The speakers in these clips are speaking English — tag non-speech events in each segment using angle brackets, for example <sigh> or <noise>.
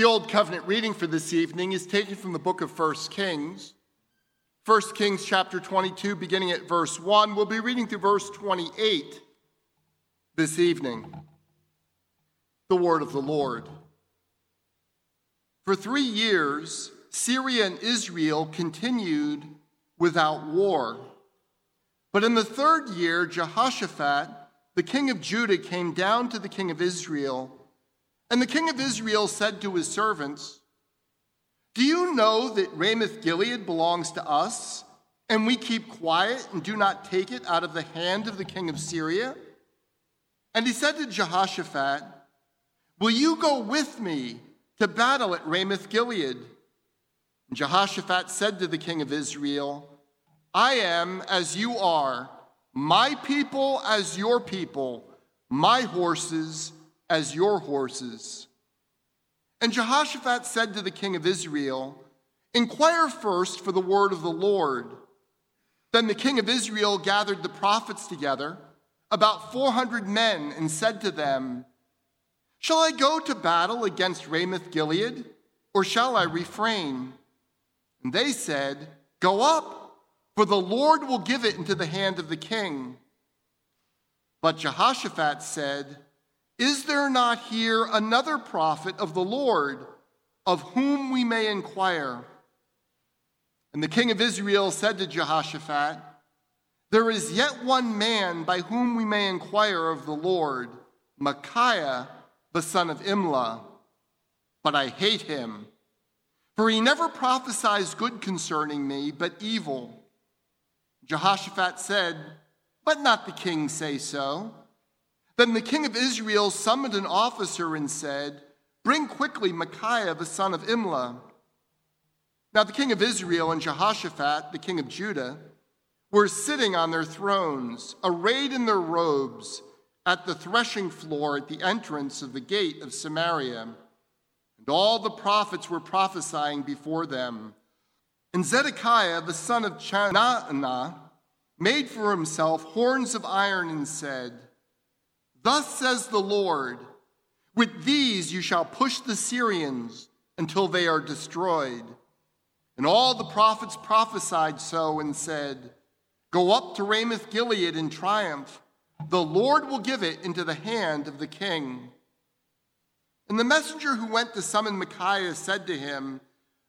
The Old Covenant reading for this evening is taken from the book of 1 Kings. 1 Kings chapter 22, beginning at verse 1. We'll be reading through verse 28 this evening. The word of the Lord. For three years, Syria and Israel continued without war. But in the third year, Jehoshaphat, the king of Judah, came down to the king of Israel. And the king of Israel said to his servants, Do you know that Ramoth Gilead belongs to us, and we keep quiet and do not take it out of the hand of the king of Syria? And he said to Jehoshaphat, Will you go with me to battle at Ramoth Gilead? And Jehoshaphat said to the king of Israel, I am as you are, my people as your people, my horses as your horses. And Jehoshaphat said to the king of Israel, Inquire first for the word of the Lord. Then the king of Israel gathered the prophets together, about 400 men, and said to them, Shall I go to battle against Ramoth Gilead, or shall I refrain? And they said, Go up for the Lord will give it into the hand of the king. But Jehoshaphat said, Is there not here another prophet of the Lord, of whom we may inquire? And the king of Israel said to Jehoshaphat, There is yet one man by whom we may inquire of the Lord, Micaiah, the son of Imlah. But I hate him, for he never prophesies good concerning me, but evil. Jehoshaphat said, But not the king say so. Then the king of Israel summoned an officer and said, Bring quickly Micaiah the son of Imlah. Now the king of Israel and Jehoshaphat, the king of Judah, were sitting on their thrones, arrayed in their robes, at the threshing floor at the entrance of the gate of Samaria. And all the prophets were prophesying before them. And Zedekiah, the son of Chenaanah, made for himself horns of iron and said, Thus says the Lord, with these you shall push the Syrians until they are destroyed. And all the prophets prophesied so and said, Go up to Ramoth Gilead in triumph. The Lord will give it into the hand of the king. And the messenger who went to summon Micaiah said to him,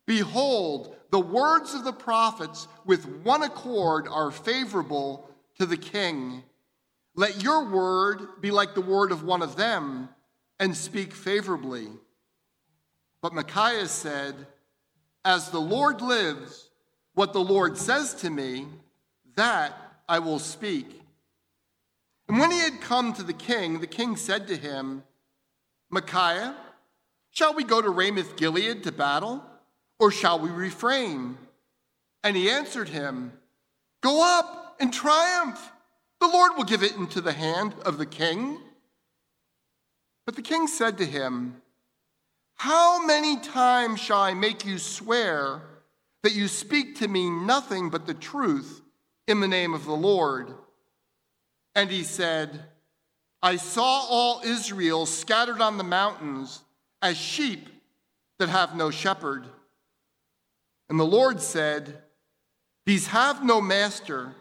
Behold, the words of the prophets with one accord are favorable to the king. Let your word be like the word of one of them and speak favorably. But Micaiah said, As the Lord lives, what the Lord says to me, that I will speak. And when he had come to the king, the king said to him, Micaiah, shall we go to Ramoth Gilead to battle? or shall we refrain? And he answered him, Go up and triumph. The Lord will give it into the hand of the king. But the king said to him, How many times shall I make you swear that you speak to me nothing but the truth in the name of the Lord? And he said, I saw all Israel scattered on the mountains as sheep that have no shepherd. And the Lord said, These have no master,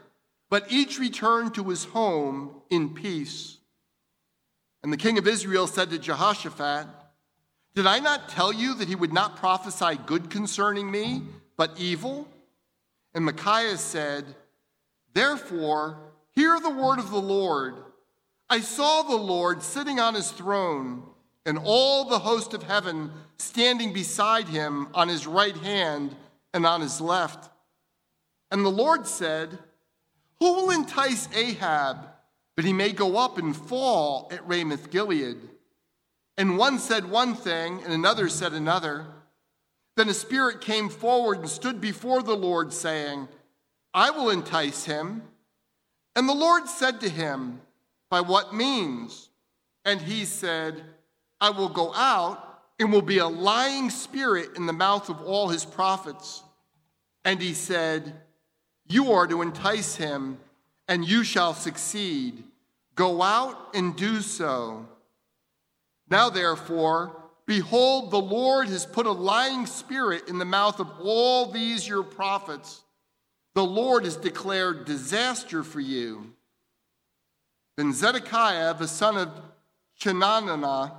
but each returned to his home in peace. And the king of Israel said to Jehoshaphat, Did I not tell you that he would not prophesy good concerning me, but evil? And Micaiah said, Therefore, hear the word of the Lord. I saw the Lord sitting on his throne, and all the host of heaven standing beside him on his right hand and on his left. And the Lord said, Who will entice Ahab that he may go up and fall at Ramoth Gilead? And one said one thing, and another said another. Then a spirit came forward and stood before the Lord, saying, I will entice him. And the Lord said to him, By what means? And he said, I will go out and will be a lying spirit in the mouth of all his prophets. And he said, You are to entice him, and you shall succeed. Go out and do so. Now, therefore, Behold, the Lord has put a lying spirit in the mouth of all these your prophets. The Lord has declared disaster for you. Then Zedekiah, the son of Chenaanah,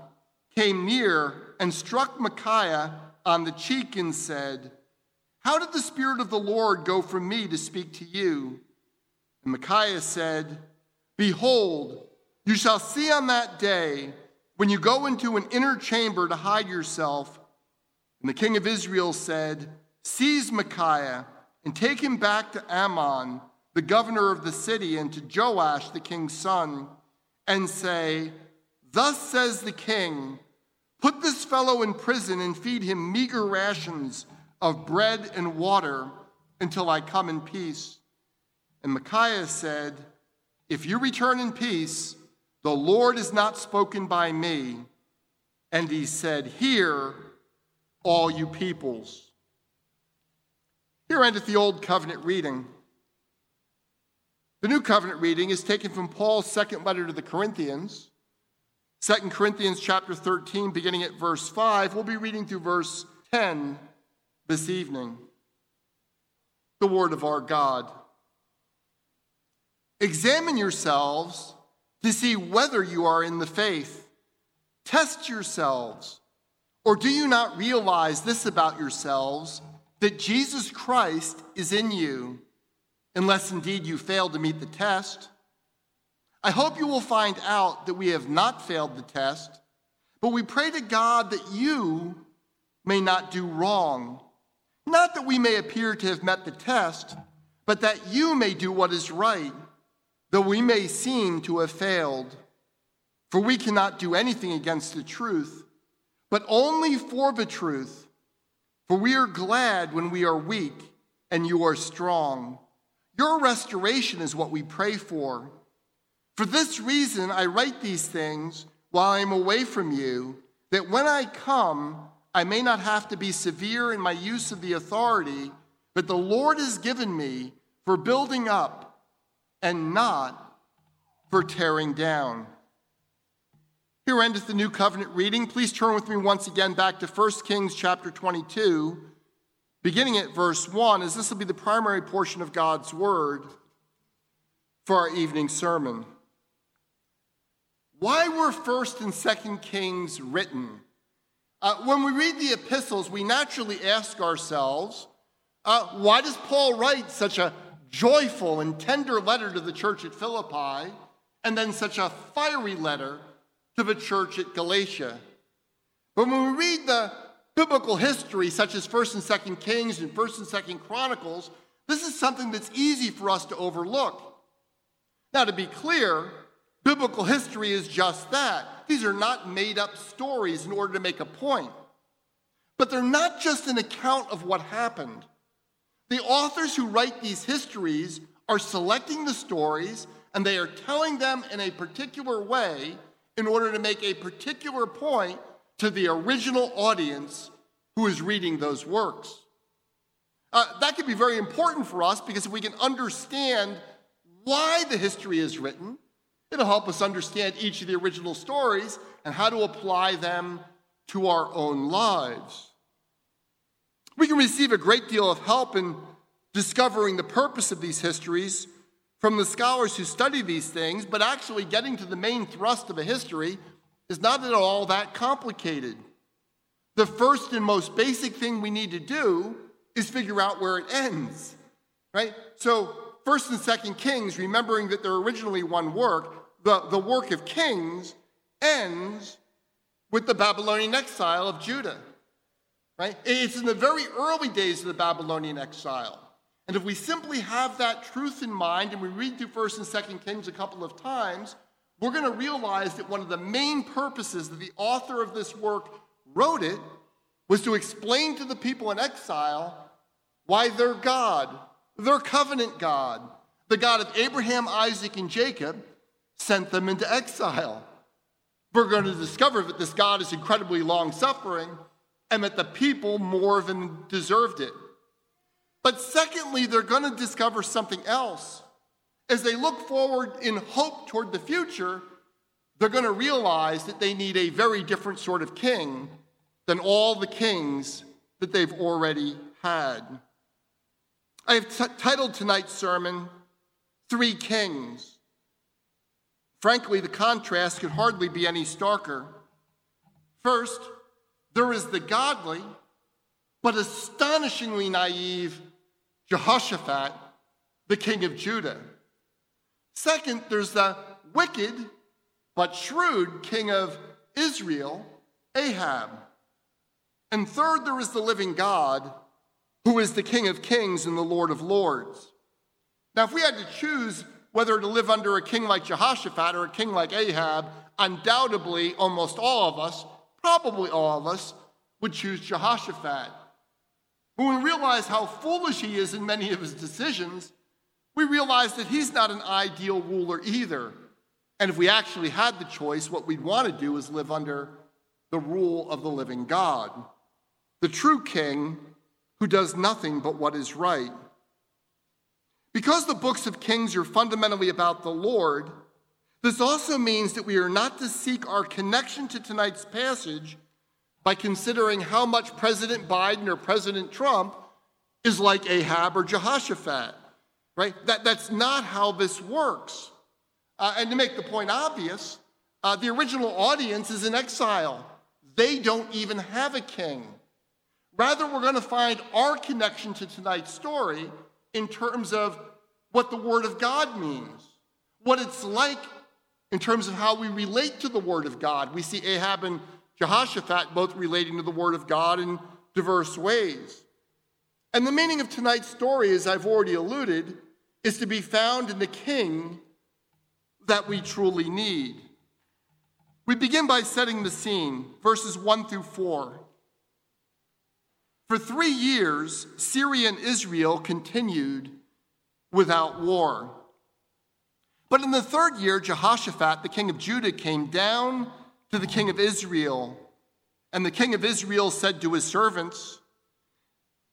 came near and struck Micaiah on the cheek and said, How did the Spirit of the Lord go from me to speak to you? And Micaiah said, Behold, you shall see on that day when you go into an inner chamber to hide yourself. And the king of Israel said, Seize Micaiah and take him back to Amon, the governor of the city, and to Joash, the king's son, and say, Thus says the king, Put this fellow in prison and feed him meager rations of bread and water until I come in peace. And Micaiah said, If you return in peace, the Lord is not spoken by me. And he said, Hear, all you peoples. Here endeth the Old Covenant reading. The New Covenant reading is taken from Paul's second letter to the Corinthians. 2 Corinthians chapter 13, beginning at verse 5. We'll be reading through verse 10 this evening. The Word of our God. Examine yourselves to see whether you are in the faith. Test yourselves. Or do you not realize this about yourselves that Jesus Christ is in you, unless indeed you fail to meet the test? I hope you will find out that we have not failed the test, but we pray to God that you may not do wrong. Not that we may appear to have met the test, but that you may do what is right though we may seem to have failed. For we cannot do anything against the truth, but only for the truth. For we are glad when we are weak and you are strong. Your restoration is what we pray for. For this reason, I write these things while I am away from you, that when I come, I may not have to be severe in my use of the authority that the Lord has given me for building up and not for tearing down. Here endeth the new covenant reading. Please turn with me once again back to 1 Kings chapter 22, beginning at verse 1, as this will be the primary portion of God's word for our evening sermon. Why were 1st and 2nd Kings written? Uh, when we read the epistles, we naturally ask ourselves, uh, why does Paul write such a joyful and tender letter to the church at Philippi, and then such a fiery letter to the church at Galatia. But when we read the biblical history, such as 1st and 2nd Kings and 1st and 2nd Chronicles, this is something that's easy for us to overlook. Now, to be clear, biblical history is just that. These are not made up stories in order to make a point. But they're not just an account of what happened. The authors who write these histories are selecting the stories and they are telling them in a particular way in order to make a particular point to the original audience who is reading those works. Uh, that can be very important for us because if we can understand why the history is written, it'll help us understand each of the original stories and how to apply them to our own lives. We can receive a great deal of help in discovering the purpose of these histories from the scholars who study these things, but actually getting to the main thrust of a history is not at all that complicated. The first and most basic thing we need to do is figure out where it ends, right? So, first and second Kings, remembering that they're originally one work, the, the work of Kings ends with the Babylonian exile of Judah right? It's in the very early days of the Babylonian exile. And if we simply have that truth in mind and we read through 1st and 2nd Kings a couple of times, we're going to realize that one of the main purposes that the author of this work wrote it was to explain to the people in exile why their God, their covenant God, the God of Abraham, Isaac, and Jacob, sent them into exile. We're going to discover that this God is incredibly long suffering and that the people more than deserved it. But secondly, they're going to discover something else. As they look forward in hope toward the future, they're going to realize that they need a very different sort of king than all the kings that they've already had. I have t- titled tonight's sermon, Three Kings. Frankly, the contrast could hardly be any starker. First, there is the godly, but astonishingly naive Jehoshaphat, the king of Judah. Second, there's the wicked but shrewd king of Israel, Ahab. And third, there is the living God, who is the King of kings and the Lord of lords. Now, if we had to choose whether to live under a king like Jehoshaphat or a king like Ahab, undoubtedly almost all of us, probably all of us, would choose Jehoshaphat. When we realize how foolish he is in many of his decisions, we realize that he's not an ideal ruler either. And if we actually had the choice, what we'd want to do is live under the rule of the living God, the true king who does nothing but what is right. Because the books of Kings are fundamentally about the Lord, this also means that we are not to seek our connection to tonight's passage by considering how much President Biden or President Trump is like Ahab or Jehoshaphat, right? That, that's not how this works. Uh, and to make the point obvious, uh, the original audience is in exile. They don't even have a king. Rather, we're going to find our connection to tonight's story in terms of what the Word of God means, what it's like in terms of how we relate to the Word of God. We see Ahab and Jehoshaphat both relating to the Word of God in diverse ways. And the meaning of tonight's story, as I've already alluded, is to be found in the king that we truly need. We begin by setting the scene, verses 1 through 4. For three years, Syria and Israel continued without war. But in the third year, Jehoshaphat, the king of Judah, came down to the king of Israel. And the king of Israel said to his servants,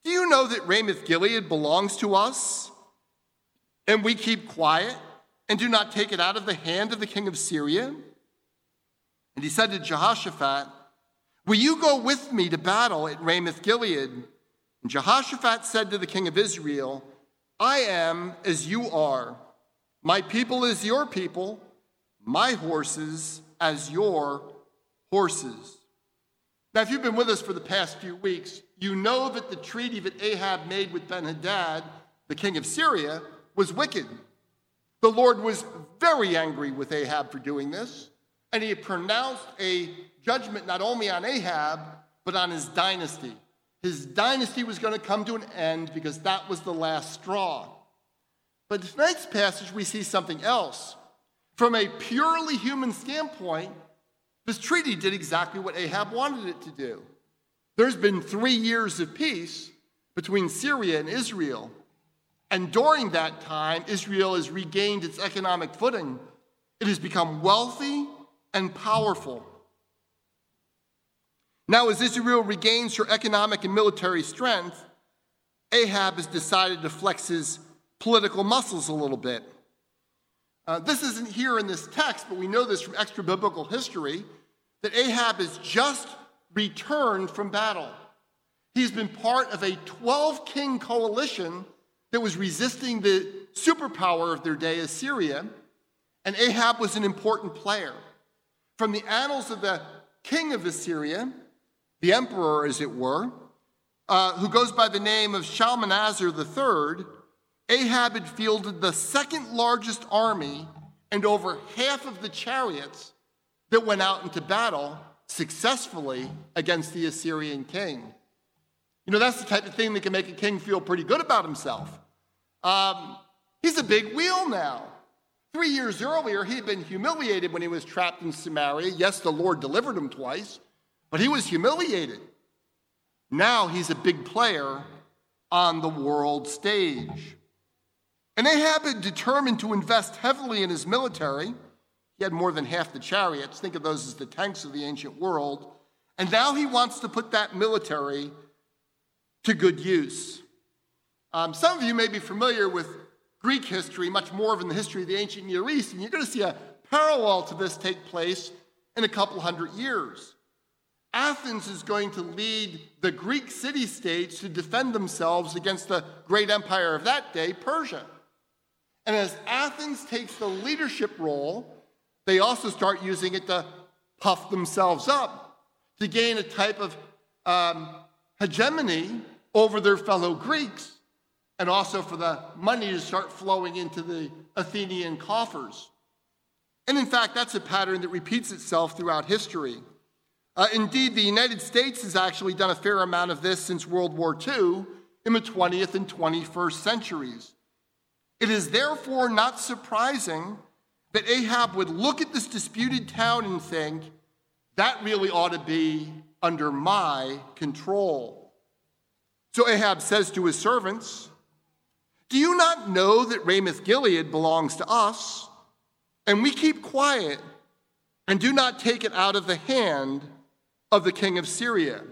Do you know that Ramoth Gilead belongs to us? And we keep quiet and do not take it out of the hand of the king of Syria? And he said to Jehoshaphat, Will you go with me to battle at Ramoth Gilead? And Jehoshaphat said to the king of Israel, I am as you are. My people is your people, my horses as your horses. Now, if you've been with us for the past few weeks, you know that the treaty that Ahab made with Ben Hadad, the king of Syria, was wicked. The Lord was very angry with Ahab for doing this, and he pronounced a judgment not only on Ahab, but on his dynasty. His dynasty was going to come to an end because that was the last straw. But in tonight's passage, we see something else. From a purely human standpoint, this treaty did exactly what Ahab wanted it to do. There's been three years of peace between Syria and Israel. And during that time, Israel has regained its economic footing. It has become wealthy and powerful. Now, as Israel regains her economic and military strength, Ahab has decided to flex his political muscles a little bit. Uh, this isn't here in this text, but we know this from extra biblical history that Ahab has just returned from battle. He's been part of a 12 king coalition that was resisting the superpower of their day, Assyria, and Ahab was an important player. From the annals of the king of Assyria, the emperor, as it were, uh, who goes by the name of Shalmaneser III, Ahab had fielded the second largest army and over half of the chariots that went out into battle successfully against the Assyrian king. You know, that's the type of thing that can make a king feel pretty good about himself. Um, he's a big wheel now. Three years earlier, he had been humiliated when he was trapped in Samaria. Yes, the Lord delivered him twice, but he was humiliated. Now he's a big player on the world stage. And Ahab had determined to invest heavily in his military. He had more than half the chariots. Think of those as the tanks of the ancient world. And now he wants to put that military to good use. Um, some of you may be familiar with Greek history, much more than the history of the ancient Near East, and you're going to see a parallel to this take place in a couple hundred years. Athens is going to lead the Greek city states to defend themselves against the great empire of that day, Persia. And as Athens takes the leadership role, they also start using it to puff themselves up, to gain a type of um, hegemony over their fellow Greeks, and also for the money to start flowing into the Athenian coffers. And in fact, that's a pattern that repeats itself throughout history. Uh, indeed, the United States has actually done a fair amount of this since World War II in the 20th and 21st centuries. It is therefore not surprising that Ahab would look at this disputed town and think, that really ought to be under my control. So Ahab says to his servants, Do you not know that Ramoth Gilead belongs to us? And we keep quiet and do not take it out of the hand of the king of Syria.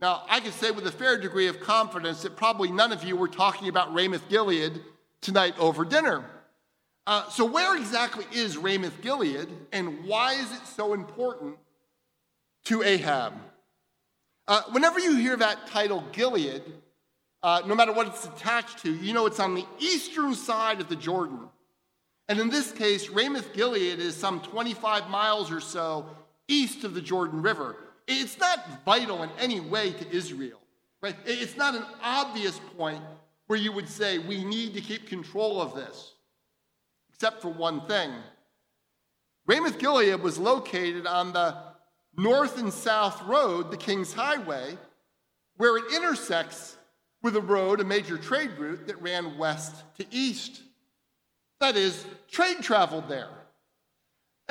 Now, I can say with a fair degree of confidence that probably none of you were talking about Ramoth Gilead tonight over dinner. Uh, so, where exactly is Ramoth Gilead, and why is it so important to Ahab? Uh, whenever you hear that title, Gilead, uh, no matter what it's attached to, you know it's on the eastern side of the Jordan. And in this case, Ramoth Gilead is some 25 miles or so east of the Jordan River. It's not vital in any way to Israel, right? It's not an obvious point where you would say, we need to keep control of this, except for one thing. Ramoth Gilead was located on the north and south road, the King's Highway, where it intersects with a road, a major trade route that ran west to east. That is, trade traveled there.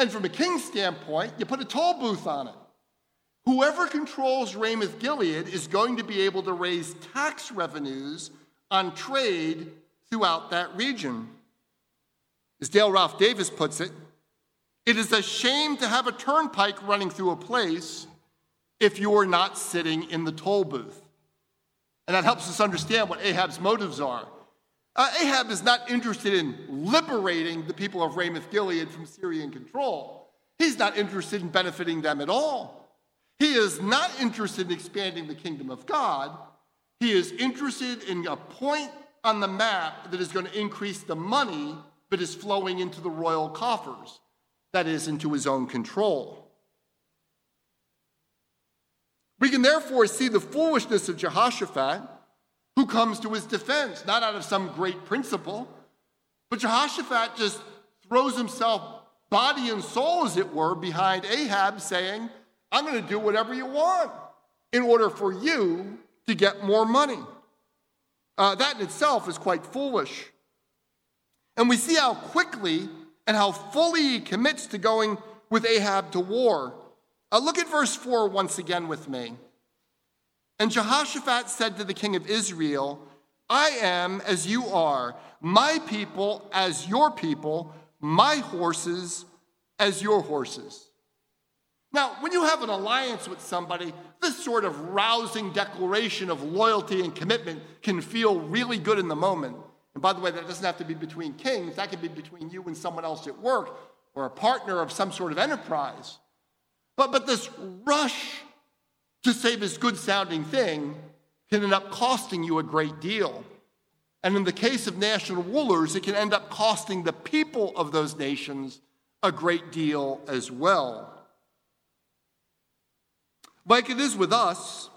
And from a king's standpoint, you put a toll booth on it. Whoever controls Ramoth Gilead is going to be able to raise tax revenues on trade throughout that region. As Dale Ralph Davis puts it, it is a shame to have a turnpike running through a place if you are not sitting in the toll booth. And that helps us understand what Ahab's motives are. Uh, Ahab is not interested in liberating the people of Ramoth Gilead from Syrian control. He's not interested in benefiting them at all. He is not interested in expanding the kingdom of God. He is interested in a point on the map that is going to increase the money that is flowing into the royal coffers, that is, into his own control. We can therefore see the foolishness of Jehoshaphat, who comes to his defense, not out of some great principle, but Jehoshaphat just throws himself, body and soul, as it were, behind Ahab, saying, I'm going to do whatever you want in order for you to get more money. Uh, that in itself is quite foolish. And we see how quickly and how fully he commits to going with Ahab to war. Uh, look at verse 4 once again with me. And Jehoshaphat said to the king of Israel, I am as you are, my people as your people, my horses as your horses. Now, when you have an alliance with somebody, this sort of rousing declaration of loyalty and commitment can feel really good in the moment. And by the way, that doesn't have to be between kings, that could be between you and someone else at work or a partner of some sort of enterprise. But, but this rush to say this good sounding thing can end up costing you a great deal. And in the case of national rulers, it can end up costing the people of those nations a great deal as well. Like it is with us,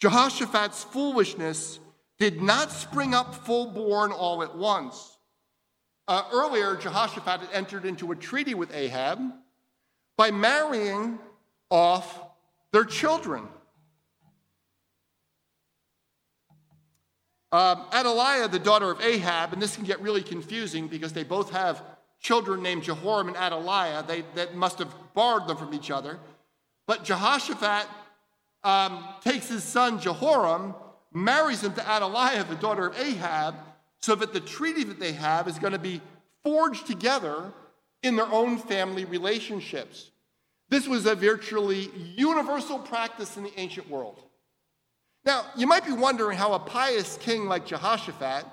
Jehoshaphat's foolishness did not spring up full born all at once. Uh, earlier, Jehoshaphat had entered into a treaty with Ahab by marrying off their children. Um, Athaliah, the daughter of Ahab, and this can get really confusing because they both have children named Jehoram and Athaliah. They that must have borrowed them from each other. But Jehoshaphat um, takes his son Jehoram, marries him to Athaliah, the daughter of Ahab, so that the treaty that they have is going to be forged together in their own family relationships. This was a virtually universal practice in the ancient world. Now, you might be wondering how a pious king like Jehoshaphat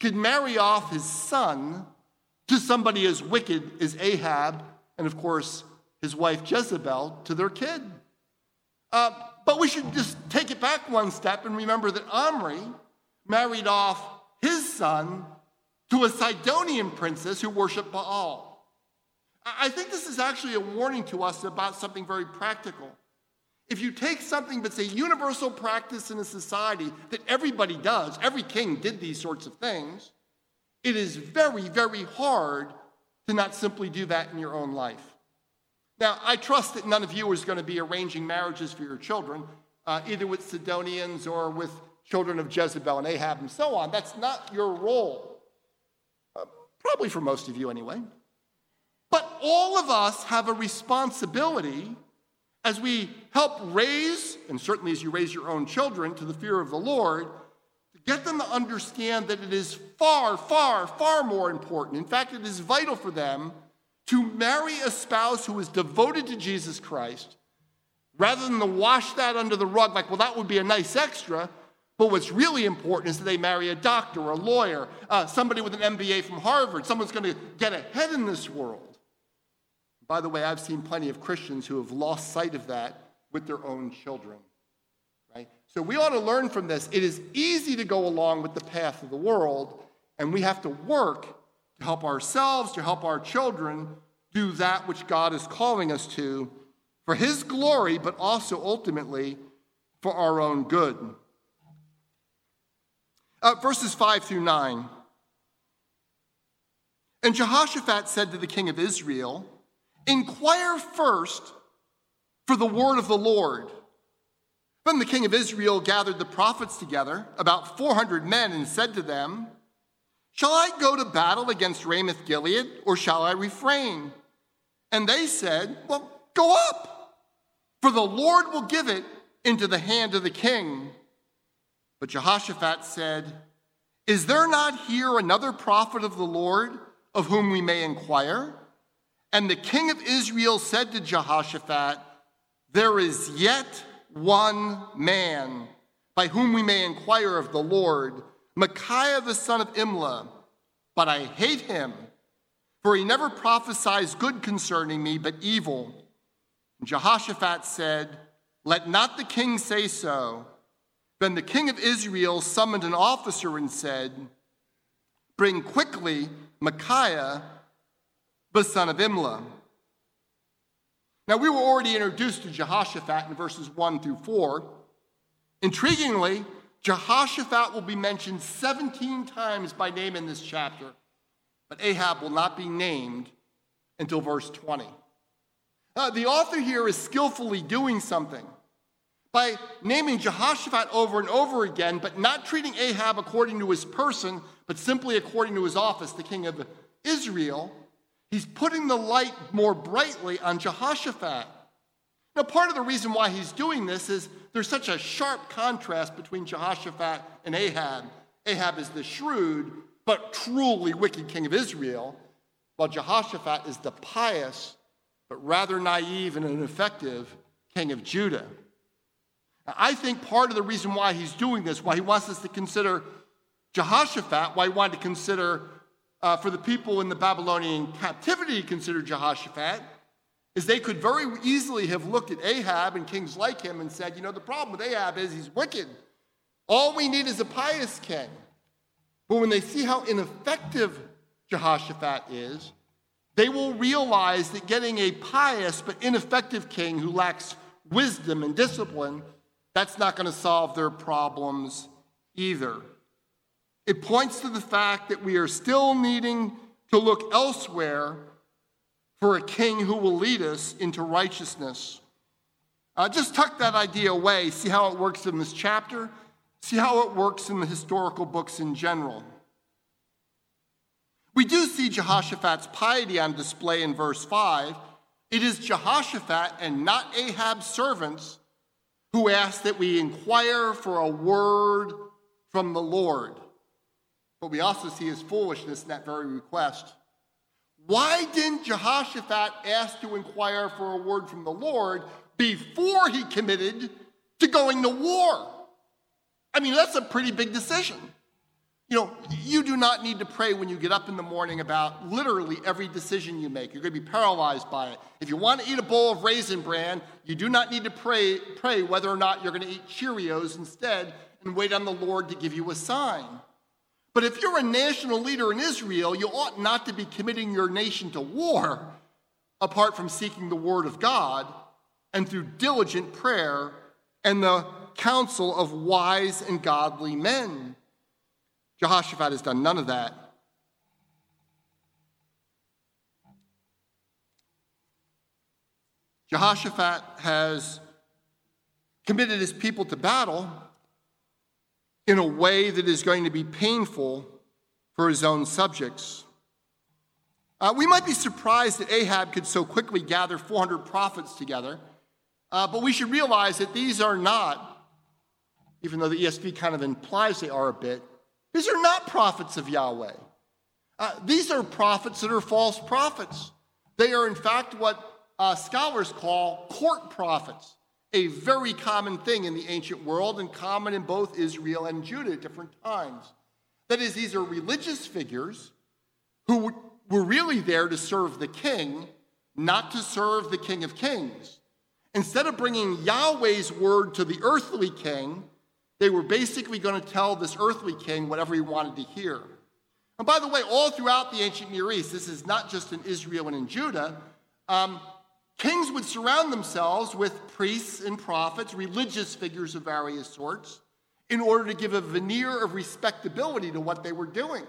could marry off his son to somebody as wicked as Ahab and, of course, his wife Jezebel to their kid. Uh, but we should just take it back one step and remember that Omri married off his son to a Sidonian princess who worshiped Baal. I think this is actually a warning to us about something very practical. If you take something that's a universal practice in a society that everybody does, every king did these sorts of things, it is very, very hard to not simply do that in your own life. Now, I trust that none of you is going to be arranging marriages for your children, uh, either with Sidonians or with children of Jezebel and Ahab and so on. That's not your role. Uh, probably for most of you, anyway. But all of us have a responsibility as we help raise, and certainly as you raise your own children to the fear of the Lord, to get them to understand that it is far, far, far more important. In fact, it is vital for them to marry a spouse who is devoted to Jesus Christ rather than to wash that under the rug like, well, that would be a nice extra. But what's really important is that they marry a doctor, a lawyer, uh, somebody with an MBA from Harvard, someone's going to get ahead in this world. By the way, I've seen plenty of Christians who have lost sight of that with their own children. Right? So we ought to learn from this. It is easy to go along with the path of the world, and we have to work to help ourselves, to help our children do that which God is calling us to for His glory, but also ultimately for our own good. Uh, verses 5 through 9. And Jehoshaphat said to the king of Israel, Inquire first for the word of the Lord. Then the king of Israel gathered the prophets together, about 400 men, and said to them, Shall I go to battle against Ramoth Gilead, or shall I refrain? And they said, Well, go up, for the Lord will give it into the hand of the king. But Jehoshaphat said, Is there not here another prophet of the Lord of whom we may inquire? And the king of Israel said to Jehoshaphat, There is yet one man by whom we may inquire of the Lord, Micaiah the son of Imlah. But I hate him, for he never prophesies good concerning me, but evil. And Jehoshaphat said, Let not the king say so. Then the king of Israel summoned an officer and said, Bring quickly Micaiah the son of Imlah. Now, we were already introduced to Jehoshaphat in verses 1 through 4. Intriguingly, Jehoshaphat will be mentioned 17 times by name in this chapter, but Ahab will not be named until verse 20. Uh, the author here is skillfully doing something by naming Jehoshaphat over and over again, but not treating Ahab according to his person, but simply according to his office, the king of Israel. He's putting the light more brightly on Jehoshaphat. Now, part of the reason why he's doing this is there's such a sharp contrast between Jehoshaphat and Ahab. Ahab is the shrewd but truly wicked king of Israel, while Jehoshaphat is the pious but rather naive and ineffective king of Judah. Now, I think part of the reason why he's doing this, why he wants us to consider Jehoshaphat, why he wanted to consider uh, for the people in the Babylonian captivity considered Jehoshaphat is they could very easily have looked at Ahab and kings like him and said, you know, the problem with Ahab is he's wicked. All we need is a pious king. But when they see how ineffective Jehoshaphat is, they will realize that getting a pious but ineffective king who lacks wisdom and discipline, that's not going to solve their problems either. It points to the fact that we are still needing to look elsewhere for a king who will lead us into righteousness. Uh, just tuck that idea away, see how it works in this chapter, see how it works in the historical books in general. We do see Jehoshaphat's piety on display in verse 5. It is Jehoshaphat and not Ahab's servants who ask that we inquire for a word from the Lord. But we also see his foolishness in that very request. Why didn't Jehoshaphat ask to inquire for a word from the Lord before he committed to going to war? I mean, that's a pretty big decision. You know, you do not need to pray when you get up in the morning about literally every decision you make. You're going to be paralyzed by it. If you want to eat a bowl of raisin bran, you do not need to pray, pray whether or not you're going to eat Cheerios instead and wait on the Lord to give you a sign. But if you're a national leader in Israel, you ought not to be committing your nation to war apart from seeking the word of God and through diligent prayer and the counsel of wise and godly men. Jehoshaphat has done none of that. Jehoshaphat has committed his people to battle in a way that is going to be painful for his own subjects. Uh, we might be surprised that Ahab could so quickly gather 400 prophets together, uh, but we should realize that these are not, even though the ESV kind of implies they are a bit, these are not prophets of Yahweh. Uh, these are prophets that are false prophets. They are, in fact, what uh, scholars call court prophets, a very common thing in the ancient world and common in both Israel and Judah at different times. That is, these are religious figures who were really there to serve the king, not to serve the king of kings. Instead of bringing Yahweh's word to the earthly king, they were basically going to tell this earthly king whatever he wanted to hear. And by the way, all throughout the ancient Near East, this is not just in Israel and in Judah, um, kings would surround themselves with priests and prophets, religious figures of various sorts, in order to give a veneer of respectability to what they were doing.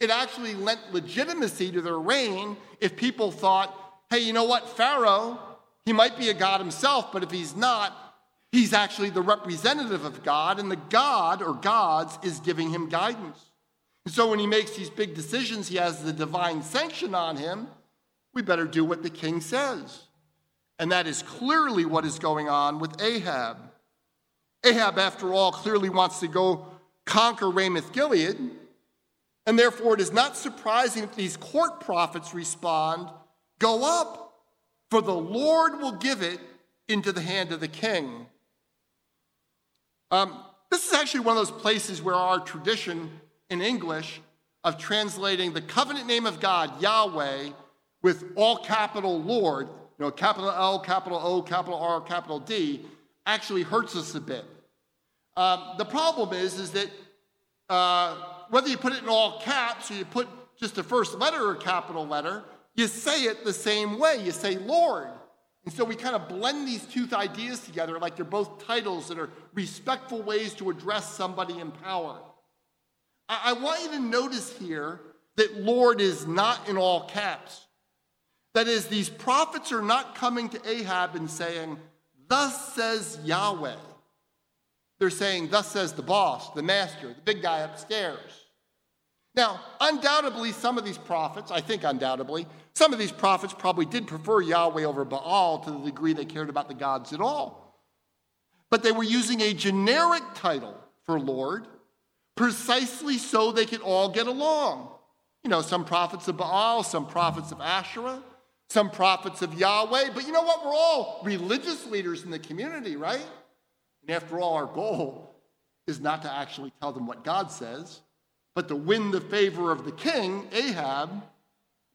It actually lent legitimacy to their reign if people thought, hey, you know what, Pharaoh, he might be a god himself, but if he's not, He's actually the representative of God, and the God or gods is giving him guidance. And so when he makes these big decisions, he has the divine sanction on him. We better do what the king says. And that is clearly what is going on with Ahab. Ahab, after all, clearly wants to go conquer Ramoth Gilead. And therefore, it is not surprising that these court prophets respond Go up, for the Lord will give it into the hand of the king. Um, this is actually one of those places where our tradition in English of translating the covenant name of God, Yahweh, with all capital Lord, you know, capital L, capital O, capital R, capital D, actually hurts us a bit. Um, the problem is, is that uh, whether you put it in all caps or you put just the first letter or capital letter, you say it the same way. You say Lord. And so we kind of blend these two ideas together like they're both titles that are respectful ways to address somebody in power. I, I want you to notice here that Lord is not in all caps. That is, these prophets are not coming to Ahab and saying, Thus says Yahweh. They're saying, Thus says the boss, the master, the big guy upstairs. Now, undoubtedly, some of these prophets, I think undoubtedly, some of these prophets probably did prefer Yahweh over Baal to the degree they cared about the gods at all. But they were using a generic title for Lord precisely so they could all get along. You know, some prophets of Baal, some prophets of Asherah, some prophets of Yahweh. But you know what? We're all religious leaders in the community, right? And after all, our goal is not to actually tell them what God says, but to win the favor of the king, Ahab,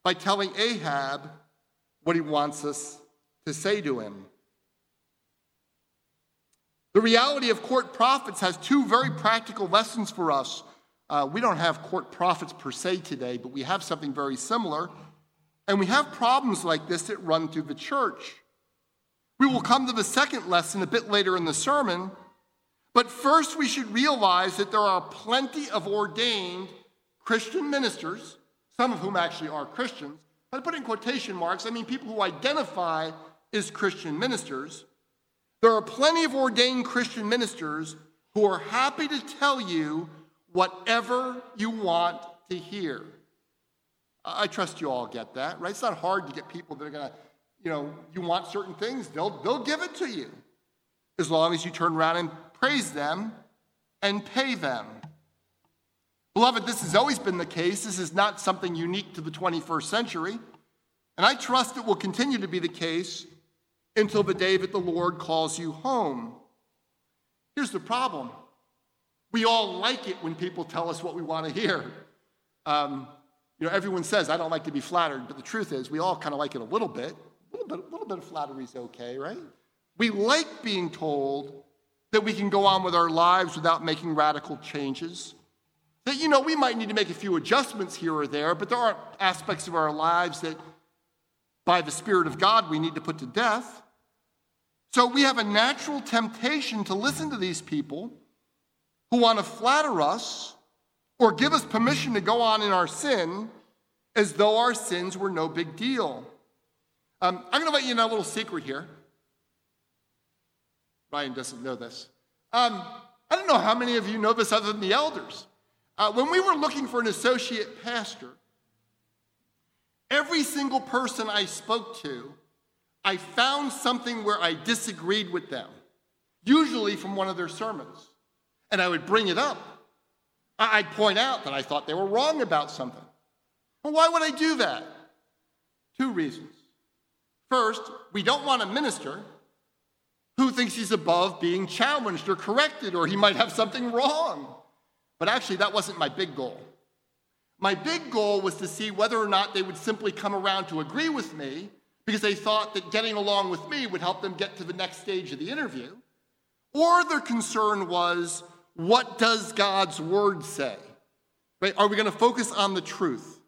by telling Ahab what he wants us to say to him. The reality of court prophets has two very practical lessons for us. Uh, we don't have court prophets per se today, but we have something very similar. And we have problems like this that run through the church. We will come to the second lesson a bit later in the sermon, but first, we should realize that there are plenty of ordained Christian ministers, some of whom actually are Christians. I put in quotation marks, I mean people who identify as Christian ministers. There are plenty of ordained Christian ministers who are happy to tell you whatever you want to hear. I trust you all get that, right? It's not hard to get people that are going to, you know, you want certain things, they'll, they'll give it to you as long as you turn around and praise them, and pay them. Beloved, this has always been the case. This is not something unique to the 21st century. And I trust it will continue to be the case until the day that the Lord calls you home. Here's the problem We all like it when people tell us what we want to hear. Um, you know, everyone says, I don't like to be flattered, but the truth is, we all kind of like it a little bit. A little bit, a little bit of flattery is okay, right? We like being told that we can go on with our lives without making radical changes. That, you know, we might need to make a few adjustments here or there, but there aren't aspects of our lives that, by the Spirit of God, we need to put to death. So we have a natural temptation to listen to these people who want to flatter us or give us permission to go on in our sin as though our sins were no big deal. Um, I'm going to let you know a little secret here. Ryan doesn't know this. Um, I don't know how many of you know this other than the elders. Uh, when we were looking for an associate pastor, every single person I spoke to, I found something where I disagreed with them, usually from one of their sermons. And I would bring it up. I'd point out that I thought they were wrong about something. Well, why would I do that? Two reasons. First, we don't want a minister who thinks he's above being challenged or corrected or he might have something wrong. But actually, that wasn't my big goal. My big goal was to see whether or not they would simply come around to agree with me because they thought that getting along with me would help them get to the next stage of the interview, or their concern was what does God's word say? Right? Are we going to focus on the truth?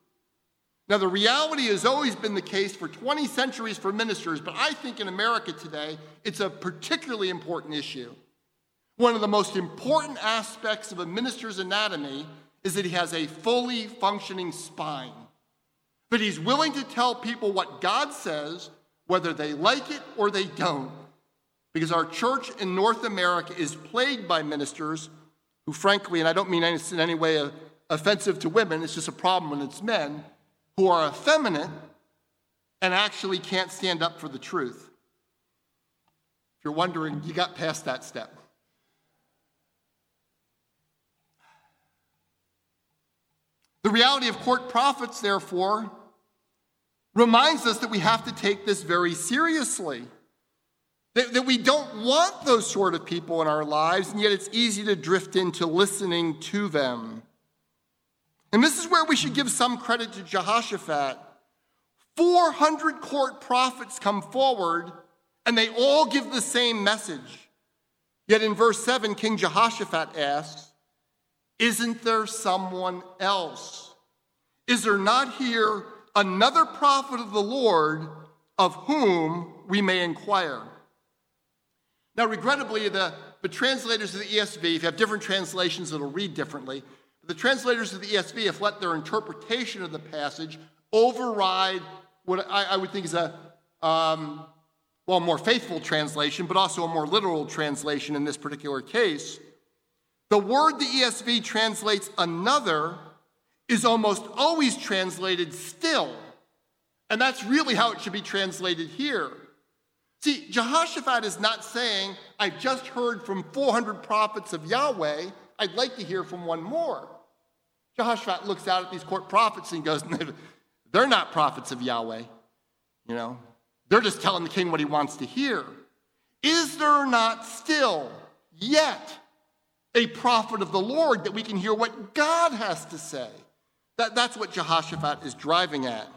Now, the reality has always been the case for 20 centuries for ministers, but I think in America today, it's a particularly important issue. One of the most important aspects of a minister's anatomy is that he has a fully functioning spine, that he's willing to tell people what God says, whether they like it or they don't. Because our church in North America is plagued by ministers who, frankly, and I don't mean this in any way uh, offensive to women, it's just a problem when it's men who are effeminate and actually can't stand up for the truth. If you're wondering, you got past that step. The reality of court prophets, therefore, reminds us that we have to take this very seriously. That, that, we don't want those sort of people in our lives, and yet it's easy to drift into listening to them. And this is where we should give some credit to Jehoshaphat. 400 court prophets come forward, and they all give the same message. Yet in verse 7, King Jehoshaphat asks, Isn't there someone else? Is there not here another prophet of the Lord of whom we may inquire? Now, regrettably, the, the translators of the ESV, if you have different translations, it'll read differently. The translators of the ESV have let their interpretation of the passage override what I, I would think is a um, well, more faithful translation, but also a more literal translation in this particular case. The word the ESV translates another is almost always translated still. And that's really how it should be translated here. See, Jehoshaphat is not saying, I've just heard from 400 prophets of Yahweh, I'd like to hear from one more. Jehoshaphat looks out at these court prophets and goes, <laughs> They're not prophets of Yahweh. You know, they're just telling the king what he wants to hear. Is there not still yet a prophet of the Lord that we can hear what God has to say? That, that's what Jehoshaphat is driving at.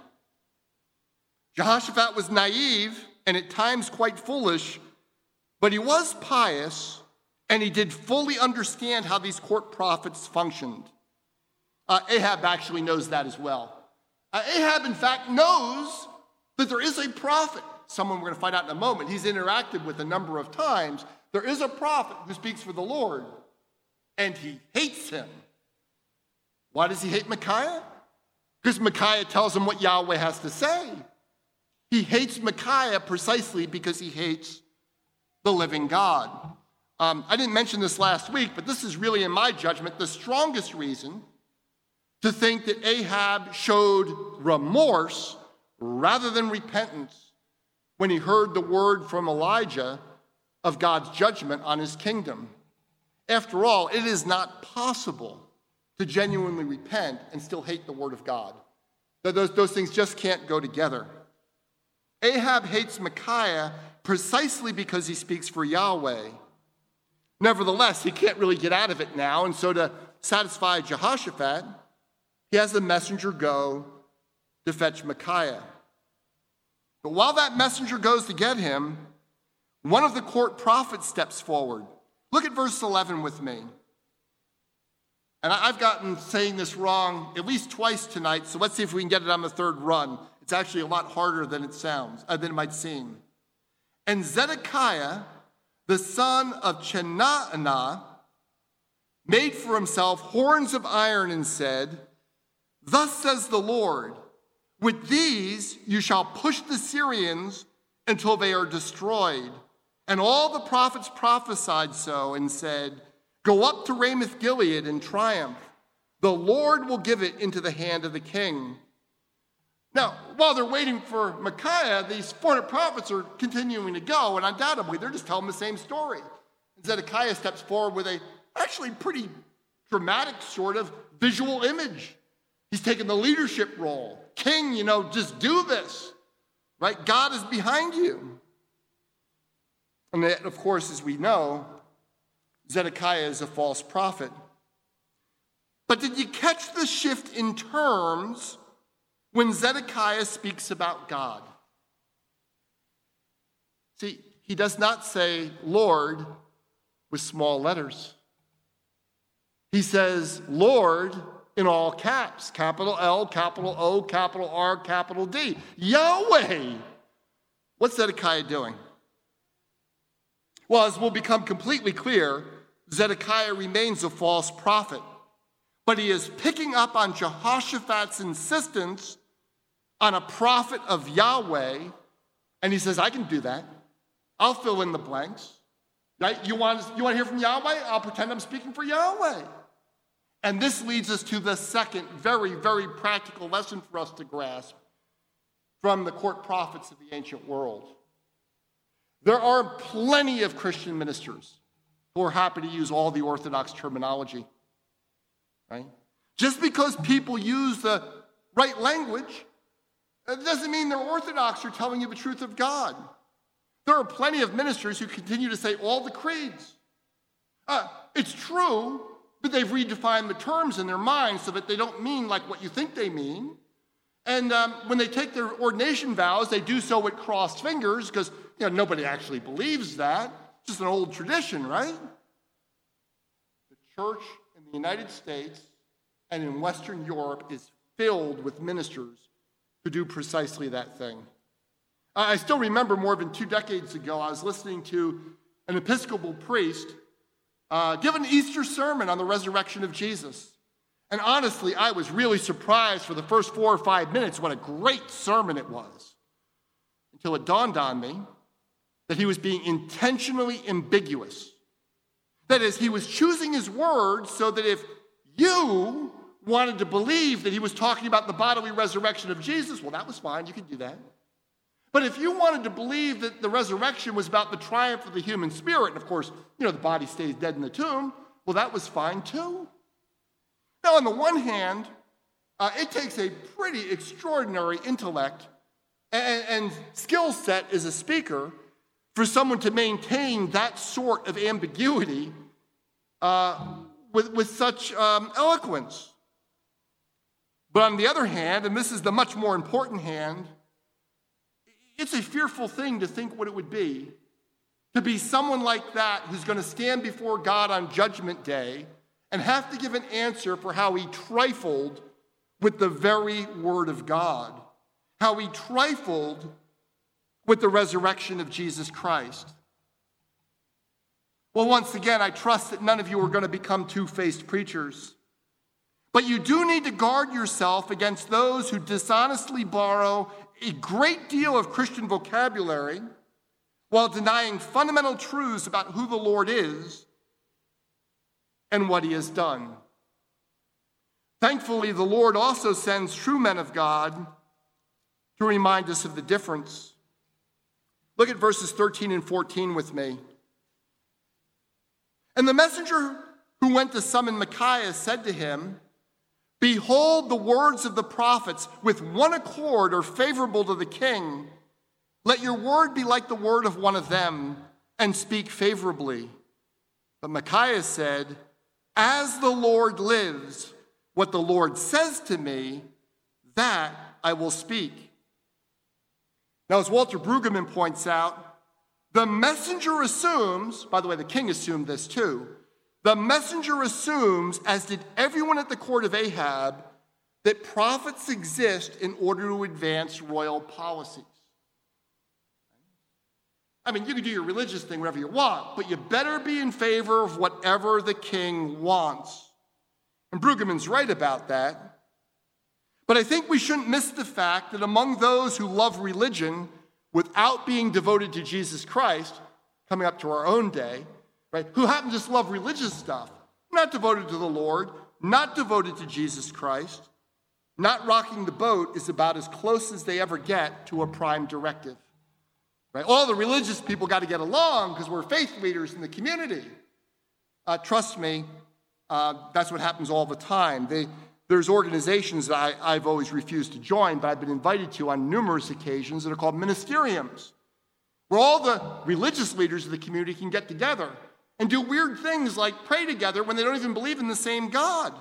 Jehoshaphat was naive and at times quite foolish, but he was pious and he did fully understand how these court prophets functioned. Uh, Ahab actually knows that as well. Uh, Ahab, in fact, knows that there is a prophet, someone we're going to find out in a moment. He's interacted with a number of times. There is a prophet who speaks for the Lord, and he hates him. Why does he hate Micaiah? Because Micaiah tells him what Yahweh has to say. He hates Micaiah precisely because he hates the living God. Um, I didn't mention this last week, but this is really, in my judgment, the strongest reason to think that Ahab showed remorse rather than repentance when he heard the word from Elijah of God's judgment on his kingdom. After all, it is not possible to genuinely repent and still hate the word of God. Those, those things just can't go together. Ahab hates Micaiah precisely because he speaks for Yahweh. Nevertheless, he can't really get out of it now, and so to satisfy Jehoshaphat, he has the messenger go to fetch Micaiah. But while that messenger goes to get him, one of the court prophets steps forward. Look at verse 11 with me. And I've gotten saying this wrong at least twice tonight, so let's see if we can get it on the third run. It's actually a lot harder than it sounds, uh, than it might seem. And Zedekiah, the son of Chenaanah, made for himself horns of iron and said, Thus says the Lord, with these you shall push the Syrians until they are destroyed. And all the prophets prophesied so and said, Go up to Ramoth Gilead in triumph. The Lord will give it into the hand of the king. Now, while they're waiting for Micaiah, these 400 prophets are continuing to go, and undoubtedly they're just telling the same story. And Zedekiah steps forward with a actually pretty dramatic sort of visual image. He's taken the leadership role. King, you know, just do this, right? God is behind you. And that, of course, as we know, Zedekiah is a false prophet. But did you catch the shift in terms when Zedekiah speaks about God? See, he does not say Lord with small letters. He says Lord in all caps capital L, capital O, capital R, capital D. Yahweh. What's Zedekiah doing? Well, as will become completely clear, Zedekiah remains a false prophet, but he is picking up on Jehoshaphat's insistence on a prophet of Yahweh, and he says, I can do that. I'll fill in the blanks. Right? You want, you want to hear from Yahweh? I'll pretend I'm speaking for Yahweh. And this leads us to the second very, very practical lesson for us to grasp from the court prophets of the ancient world. There are plenty of Christian ministers who are happy to use all the Orthodox terminology, right? Just because people use the right language, it doesn't mean they're Orthodox or telling you the truth of God. There are plenty of ministers who continue to say all the creeds. Uh, it's true but they've redefined the terms in their minds so that they don't mean like what you think they mean. And um, when they take their ordination vows, they do so with crossed fingers because you know, nobody actually believes that. It's just an old tradition, right? The church in the United States and in Western Europe is filled with ministers who do precisely that thing. I still remember more than two decades ago, I was listening to an Episcopal priest uh, give an Easter sermon on the resurrection of Jesus. And honestly, I was really surprised for the first four or five minutes what a great sermon it was. Until it dawned on me that he was being intentionally ambiguous. That is, he was choosing his words so that if you wanted to believe that he was talking about the bodily resurrection of Jesus, well, that was fine, you could do that. But if you wanted to believe that the resurrection was about the triumph of the human spirit, and of course, you know, the body stays dead in the tomb, well, that was fine too. Now, on the one hand, uh, it takes a pretty extraordinary intellect and, and skill set as a speaker for someone to maintain that sort of ambiguity uh, with, with such um, eloquence. But on the other hand, and this is the much more important hand, it's a fearful thing to think what it would be to be someone like that who's going to stand before God on Judgment Day and have to give an answer for how he trifled with the very Word of God, how he trifled with the resurrection of Jesus Christ. Well, once again, I trust that none of you are going to become two faced preachers. But you do need to guard yourself against those who dishonestly borrow a great deal of Christian vocabulary while denying fundamental truths about who the Lord is and what he has done. Thankfully, the Lord also sends true men of God to remind us of the difference. Look at verses 13 and 14 with me. And the messenger who went to summon Micaiah said to him, Behold, the words of the prophets with one accord are favorable to the king. Let your word be like the word of one of them and speak favorably. But Micaiah said, As the Lord lives, what the Lord says to me, that I will speak. Now, as Walter Brueggemann points out, the messenger assumes, by the way, the king assumed this too, the messenger assumes, as did everyone at the court of Ahab, that prophets exist in order to advance royal policies. I mean, you can do your religious thing whatever you want, but you better be in favor of whatever the king wants. And Brueggemann's right about that. But I think we shouldn't miss the fact that among those who love religion without being devoted to Jesus Christ, coming up to our own day, right, who happen to just love religious stuff, not devoted to the Lord, not devoted to Jesus Christ, not rocking the boat is about as close as they ever get to a prime directive. Right? All the religious people got to get along because we're faith leaders in the community. Uh, trust me, uh, that's what happens all the time. They, there's organizations that I, have always refused to join, but I've been invited to on numerous occasions that are called ministeriums, where all the religious leaders of the community can get together and do weird things like pray together when they don't even believe in the same God.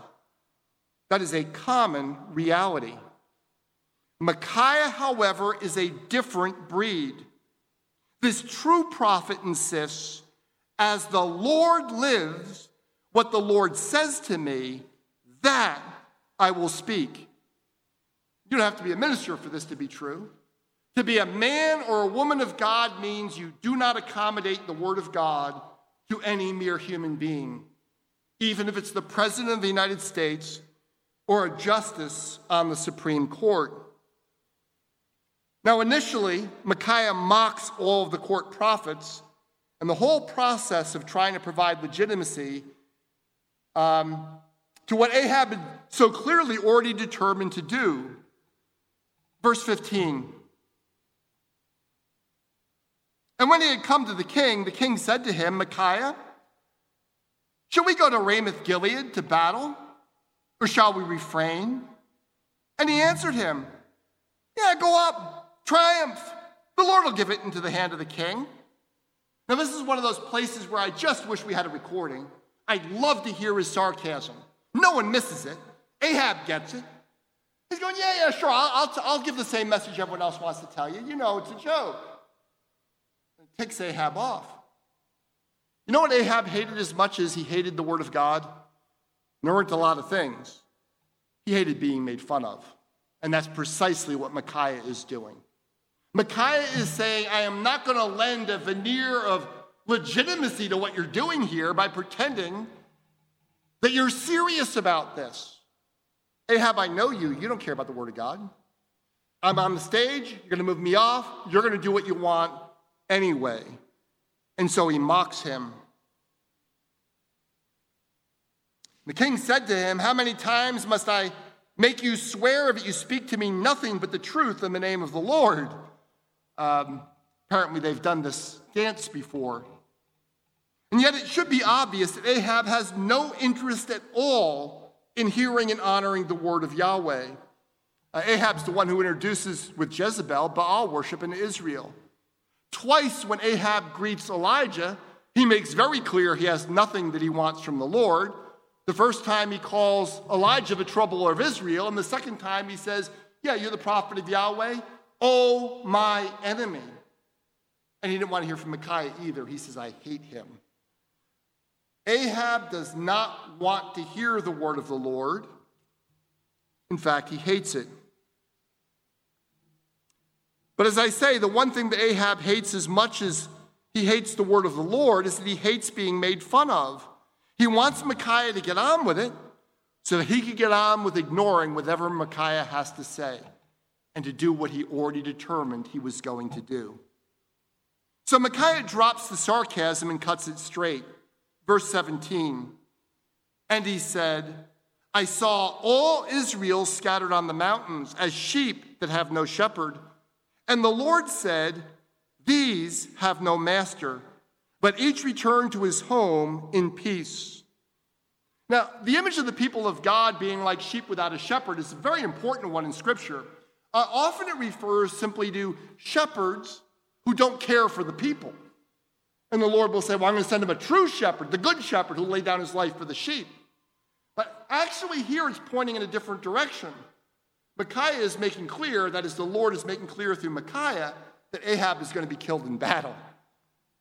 That is a common reality. Micaiah, however, is a different breed. This true prophet insists, as the Lord lives, what the Lord says to me, that I will speak. You don't have to be a minister for this to be true. To be a man or a woman of God means you do not accommodate the word of God to any mere human being, even if it's the President of the United States or a justice on the Supreme Court. Now, initially, Micaiah mocks all of the court prophets, and the whole process of trying to provide legitimacy um, to what Ahab had so clearly already determined to do. Verse 15. And when he had come to the king, the king said to him, Micaiah, shall we go to Ramoth Gilead to battle, or shall we refrain? And he answered him, Yeah, go up triumph. The Lord will give it into the hand of the king. Now, this is one of those places where I just wish we had a recording. I'd love to hear his sarcasm. No one misses it. Ahab gets it. He's going, Yeah, yeah, sure, I'll, I'll, I'll give the same message everyone else wants to tell you. You know, it's a joke. Takes Ahab off. You know what Ahab hated as much as he hated the word of God? there weren't a lot of things. He hated being made fun of. And that's precisely what Micaiah is doing. Micaiah is saying, I am not going to lend a veneer of legitimacy to what you're doing here by pretending that you're serious about this. Ahab, I know you. You don't care about the Word of God. I'm on the stage. You're going to move me off. You're going to do what you want anyway. And so he mocks him. The king said to him, How many times must I make you swear that you speak to me nothing but the truth in the name of the Lord? Um, apparently, they've done this dance before. And yet, it should be obvious that Ahab has no interest at all in hearing and honoring the word of Yahweh. Uh, Ahab's the one who introduces with Jezebel Baal worship in Israel. Twice, when Ahab greets Elijah, he makes very clear he has nothing that he wants from the Lord. The first time he calls Elijah the troubler of Israel, and the second time he says, Yeah, you're the prophet of Yahweh. Oh, my enemy. And he didn't want to hear from Micaiah either. He says, I hate him. Ahab does not want to hear the word of the Lord. In fact, he hates it. But as I say, the one thing that Ahab hates as much as he hates the word of the Lord is that he hates being made fun of. He wants Micaiah to get on with it so that he could get on with ignoring whatever Micaiah has to say and to do what he already determined he was going to do. So Micaiah drops the sarcasm and cuts it straight. Verse 17 And he said, I saw all Israel scattered on the mountains as sheep that have no shepherd. And the Lord said, These have no master, but each returned to his home in peace. Now, the image of the people of God being like sheep without a shepherd is a very important one in Scripture. Uh, often it refers simply to shepherds who don't care for the people. And the Lord will say, Well, I'm going to send him a true shepherd, the good shepherd who laid down his life for the sheep. But actually, here it's pointing in a different direction. Micaiah is making clear, that is, the Lord is making clear through Micaiah, that Ahab is going to be killed in battle.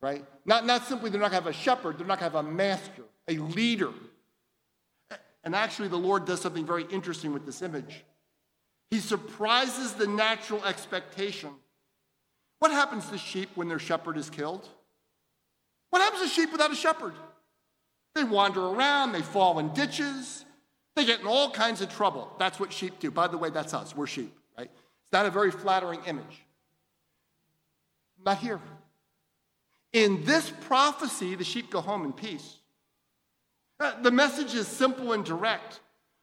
Right? Not, not simply they're not going to have a shepherd, they're not going to have a master, a leader. And actually, the Lord does something very interesting with this image. He surprises the natural expectation. What happens to sheep when their shepherd is killed? What happens to sheep without a shepherd? They wander around, they fall in ditches, they get in all kinds of trouble. That's what sheep do. By the way, that's us. We're sheep, right? It's not a very flattering image. Not here. In this prophecy, the sheep go home in peace. Uh, the message is simple and direct.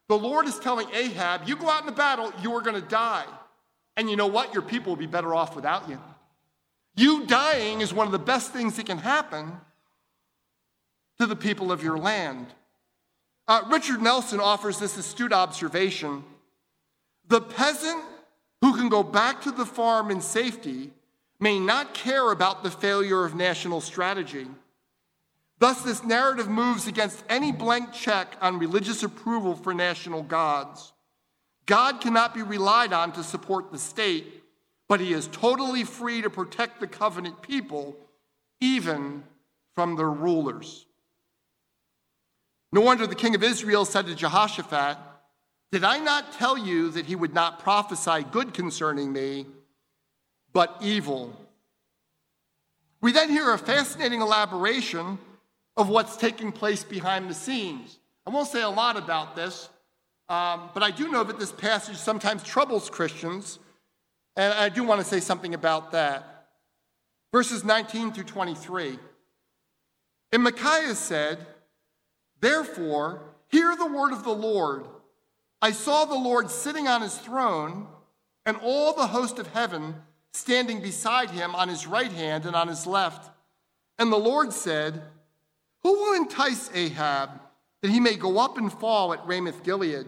The Lord is telling Ahab, You go out in the battle, you are going to die. And you know what? Your people will be better off without you. You dying is one of the best things that can happen to the people of your land. Uh, Richard Nelson offers this astute observation. The peasant who can go back to the farm in safety may not care about the failure of national strategy. Thus, this narrative moves against any blank check on religious approval for national gods. God cannot be relied on to support the state but he is totally free to protect the covenant people, even from their rulers. No wonder the king of Israel said to Jehoshaphat, Did I not tell you that he would not prophesy good concerning me, but evil? We then hear a fascinating elaboration of what's taking place behind the scenes. I won't say a lot about this, um, but I do know that this passage sometimes troubles Christians and I do want to say something about that. Verses 19 through 23. And Micaiah said, Therefore, hear the word of the Lord. I saw the Lord sitting on his throne, and all the host of heaven standing beside him on his right hand and on his left. And the Lord said, Who will entice Ahab that he may go up and fall at Ramoth Gilead?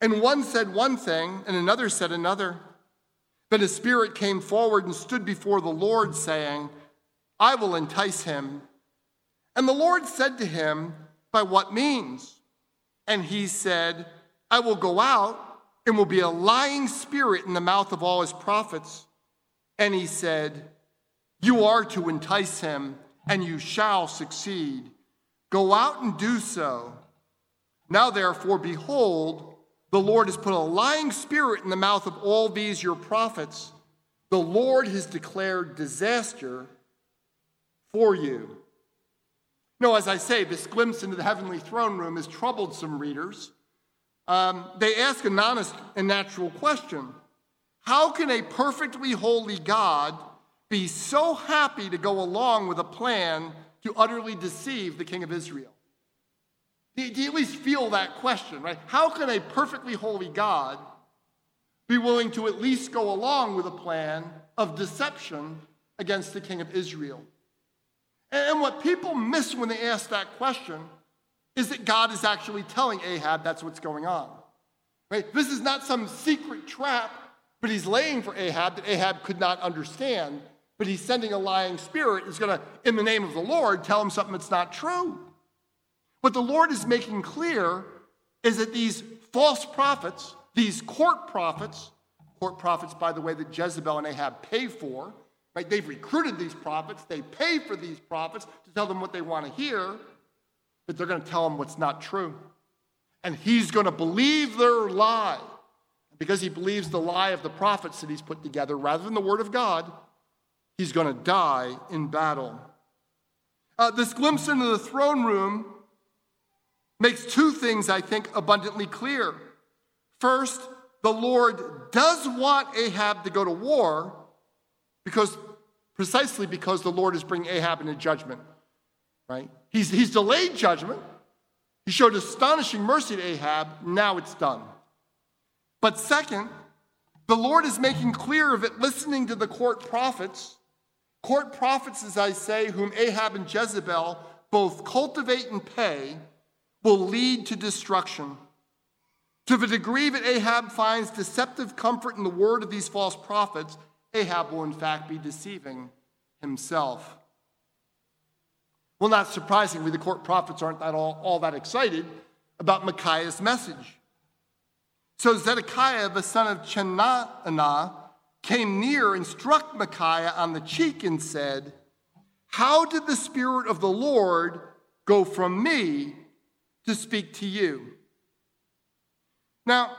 And one said one thing, and another said another. But a spirit came forward and stood before the Lord, saying, I will entice him. And the Lord said to him, By what means? And he said, I will go out and will be a lying spirit in the mouth of all his prophets. And he said, You are to entice him, and you shall succeed. Go out and do so. Now, therefore, behold, the Lord has put a lying spirit in the mouth of all these your prophets. The Lord has declared disaster for you. No, as I say, this glimpse into the heavenly throne room has troubled some readers. Um, they ask an honest and natural question How can a perfectly holy God be so happy to go along with a plan to utterly deceive the king of Israel? Do you at least feel that question, right? How can a perfectly holy God be willing to at least go along with a plan of deception against the king of Israel? And what people miss when they ask that question is that God is actually telling Ahab that's what's going on. Right? This is not some secret trap, but he's laying for Ahab that Ahab could not understand. But he's sending a lying spirit who's going to, in the name of the Lord, tell him something that's not true. What the Lord is making clear is that these false prophets, these court prophets, court prophets, by the way, that Jezebel and Ahab pay for, right? They've recruited these prophets, they pay for these prophets to tell them what they want to hear, but they're going to tell them what's not true. And he's going to believe their lie. Because he believes the lie of the prophets that he's put together rather than the word of God, he's going to die in battle. Uh, this glimpse into the throne room makes two things, I think, abundantly clear. First, the Lord does want Ahab to go to war because precisely because the Lord is bringing Ahab into judgment, right? He's, he's delayed judgment. He showed astonishing mercy to Ahab. Now it's done. But second, the Lord is making clear of it listening to the court prophets. Court prophets, as I say, whom Ahab and Jezebel both cultivate and pay will lead to destruction. To the degree that Ahab finds deceptive comfort in the word of these false prophets, Ahab will in fact be deceiving himself. Well, not surprisingly, the court prophets aren't that all, all that excited about Micaiah's message. So Zedekiah, the son of Chenaanah, came near and struck Micaiah on the cheek and said, How did the Spirit of the Lord go from me to speak to you? Now,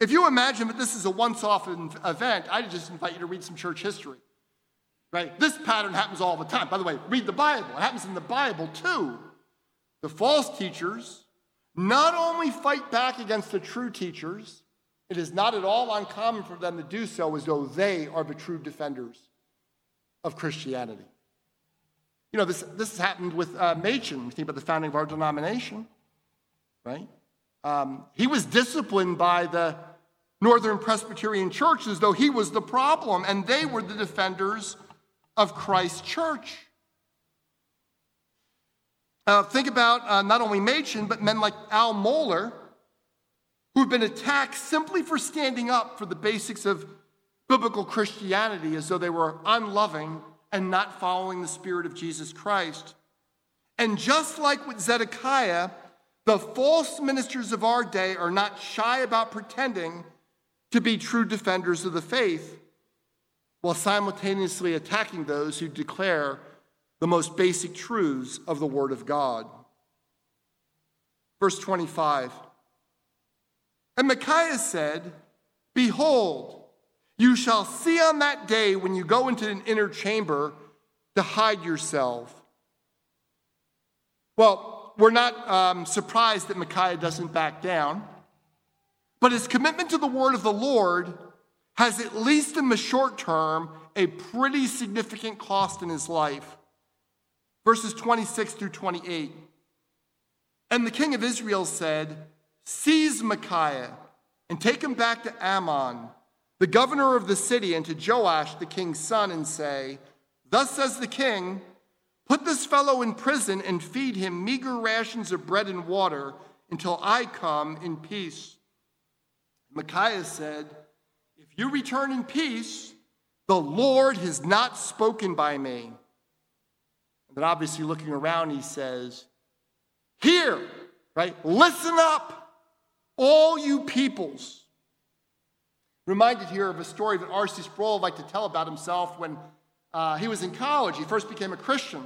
if you imagine that this is a once off event, I just invite you to read some church history. Right? This pattern happens all the time. By the way, read the Bible. It happens in the Bible too. The false teachers not only fight back against the true teachers, it is not at all uncommon for them to do so as though they are the true defenders of Christianity. You know, this, this has happened with uh, Machen. We think about the founding of our denomination, right? Um, he was disciplined by the Northern Presbyterian Church as though he was the problem, and they were the defenders of Christ's church. Uh, think about uh, not only Machen, but men like Al Mohler, who've been attacked simply for standing up for the basics of biblical Christianity as though they were unloving and not following the Spirit of Jesus Christ. And just like with Zedekiah, the false ministers of our day are not shy about pretending to be true defenders of the faith while simultaneously attacking those who declare the most basic truths of the Word of God. Verse 25 And Micaiah said, Behold, you shall see on that day when you go into an inner chamber to hide yourself. Well, we're not um, surprised that Micaiah doesn't back down, but his commitment to the word of the Lord has, at least in the short term, a pretty significant cost in his life. Verses 26 through 28. And the king of Israel said, Seize Micaiah and take him back to Amon, the governor of the city, and to Joash, the king's son, and say, Thus says the king, Put this fellow in prison and feed him meager rations of bread and water until I come in peace. Micaiah said, If you return in peace, the Lord has not spoken by me. And then, obviously, looking around, he says, Hear, right? Listen up, all you peoples. Reminded here of a story that R.C. Sproul liked to tell about himself when uh, he was in college. He first became a Christian.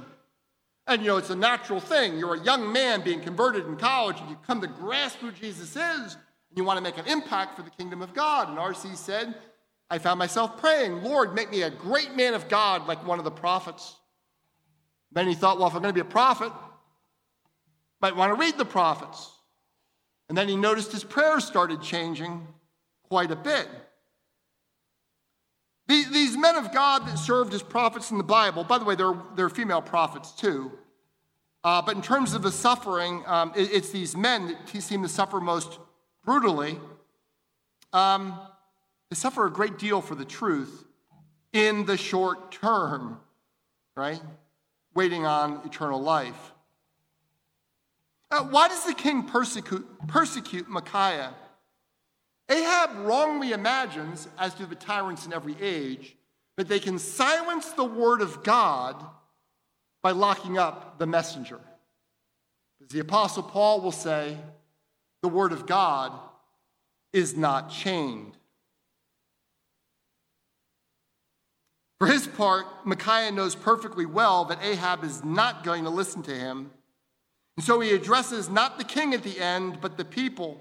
And you know, it's a natural thing. You're a young man being converted in college, and you come to grasp who Jesus is and you want to make an impact for the kingdom of God. And R.C. said, I found myself praying, Lord, make me a great man of God like one of the prophets. Then he thought, well, if I'm going to be a prophet, might want to read the prophets. And then he noticed his prayers started changing quite a bit. These men of God that served as prophets in the Bible, by the way, they're, they're female prophets too. Uh, but in terms of the suffering, um, it, it's these men that seem to suffer most brutally, um, they suffer a great deal for the truth in the short term, right? Waiting on eternal life. Uh, why does the king persecute, persecute Micaiah? Ahab wrongly imagines, as do the tyrants in every age, that they can silence the word of God by locking up the messenger. As the Apostle Paul will say, the Word of God is not chained. For his part, Micaiah knows perfectly well that Ahab is not going to listen to him. And so he addresses not the king at the end, but the people.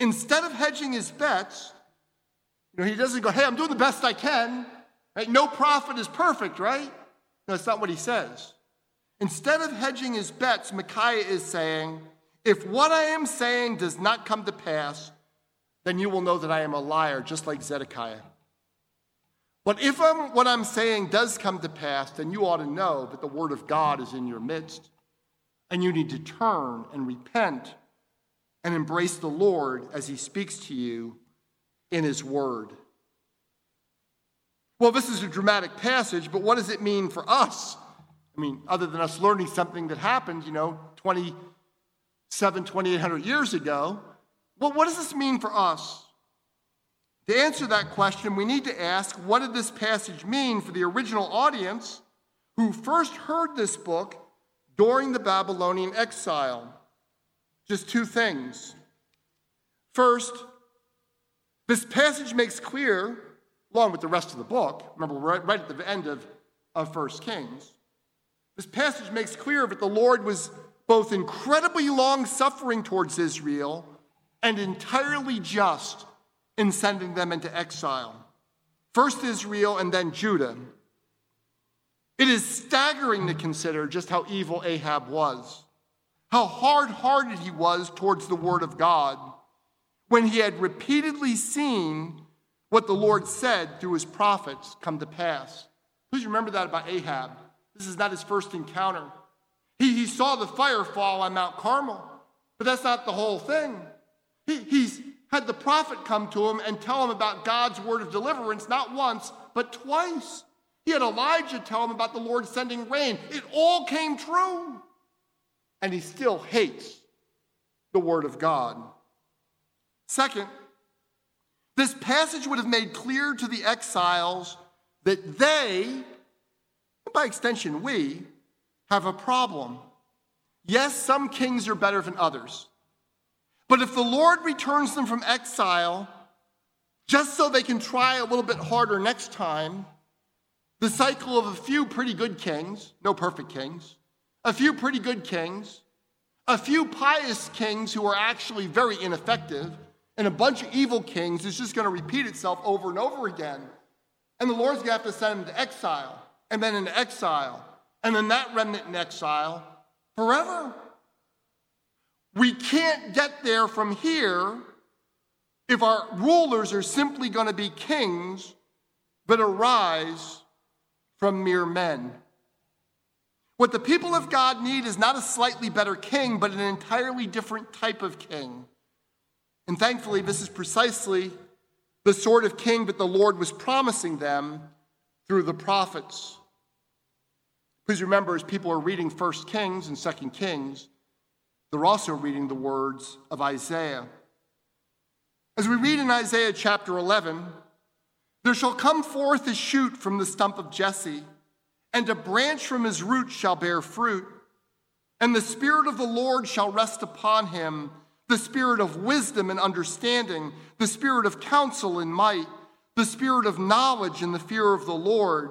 Instead of hedging his bets, you know, he doesn't go, hey, I'm doing the best I can. Right? No prophet is perfect, right? No, that's not what he says. Instead of hedging his bets, Micaiah is saying, if what I am saying does not come to pass, then you will know that I am a liar, just like Zedekiah. But if I'm, what I'm saying does come to pass, then you ought to know that the word of God is in your midst. And you need to turn and repent and embrace the Lord as he speaks to you in his word. Well, this is a dramatic passage, but what does it mean for us? I mean, other than us learning something that happened, you know, 20 seven, 2,800 years ago. Well, what does this mean for us? To answer that question, we need to ask what did this passage mean for the original audience who first heard this book during the Babylonian exile. Just two things. First, this passage makes clear, along with the rest of the book, remember, right, right at the end of, of 1 Kings, this passage makes clear that the Lord was both incredibly long suffering towards Israel and entirely just in sending them into exile. First Israel and then Judah. It is staggering to consider just how evil Ahab was, how hard hearted he was towards the word of God when he had repeatedly seen what the Lord said through his prophets come to pass. Please remember that about Ahab. This is not his first encounter. He, he saw the fire fall on Mount Carmel, but that's not the whole thing. He, he's had the prophet come to him and tell him about God's word of deliverance, not once, but twice. He had Elijah tell him about the Lord sending rain. It all came true. And he still hates the word of God. Second, this passage would have made clear to the exiles that they, and by extension we, have a problem. Yes, some kings are better than others. But if the Lord returns them from exile, just so they can try a little bit harder next time, the cycle of a few pretty good kings, no perfect kings, a few pretty good kings, a few pious kings who are actually very ineffective, and a bunch of evil kings is just going to repeat itself over and over again. And the Lord's going to have to send them to exile, and then into exile, and then that remnant in exile forever. We can't get there from here if our rulers are simply going to be kings but arise from mere men. What the people of God need is not a slightly better king, but an entirely different type of king. And thankfully, this is precisely the sort of king that the Lord was promising them through the prophets. Please remember, as people are reading 1 Kings and 2 Kings, they're also reading the words of Isaiah. As we read in Isaiah chapter 11, there shall come forth a shoot from the stump of Jesse, and a branch from his root shall bear fruit. And the Spirit of the Lord shall rest upon him the spirit of wisdom and understanding, the spirit of counsel and might, the spirit of knowledge and the fear of the Lord.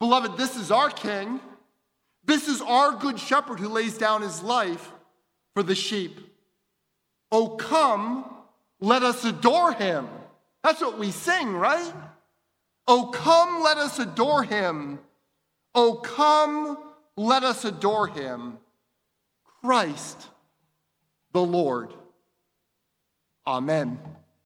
Beloved, this is our king. This is our good shepherd who lays down his life for the sheep. Oh, come, let us adore him. That's what we sing, right? Oh, come, let us adore him. Oh, come, let us adore him. Christ the Lord. Amen.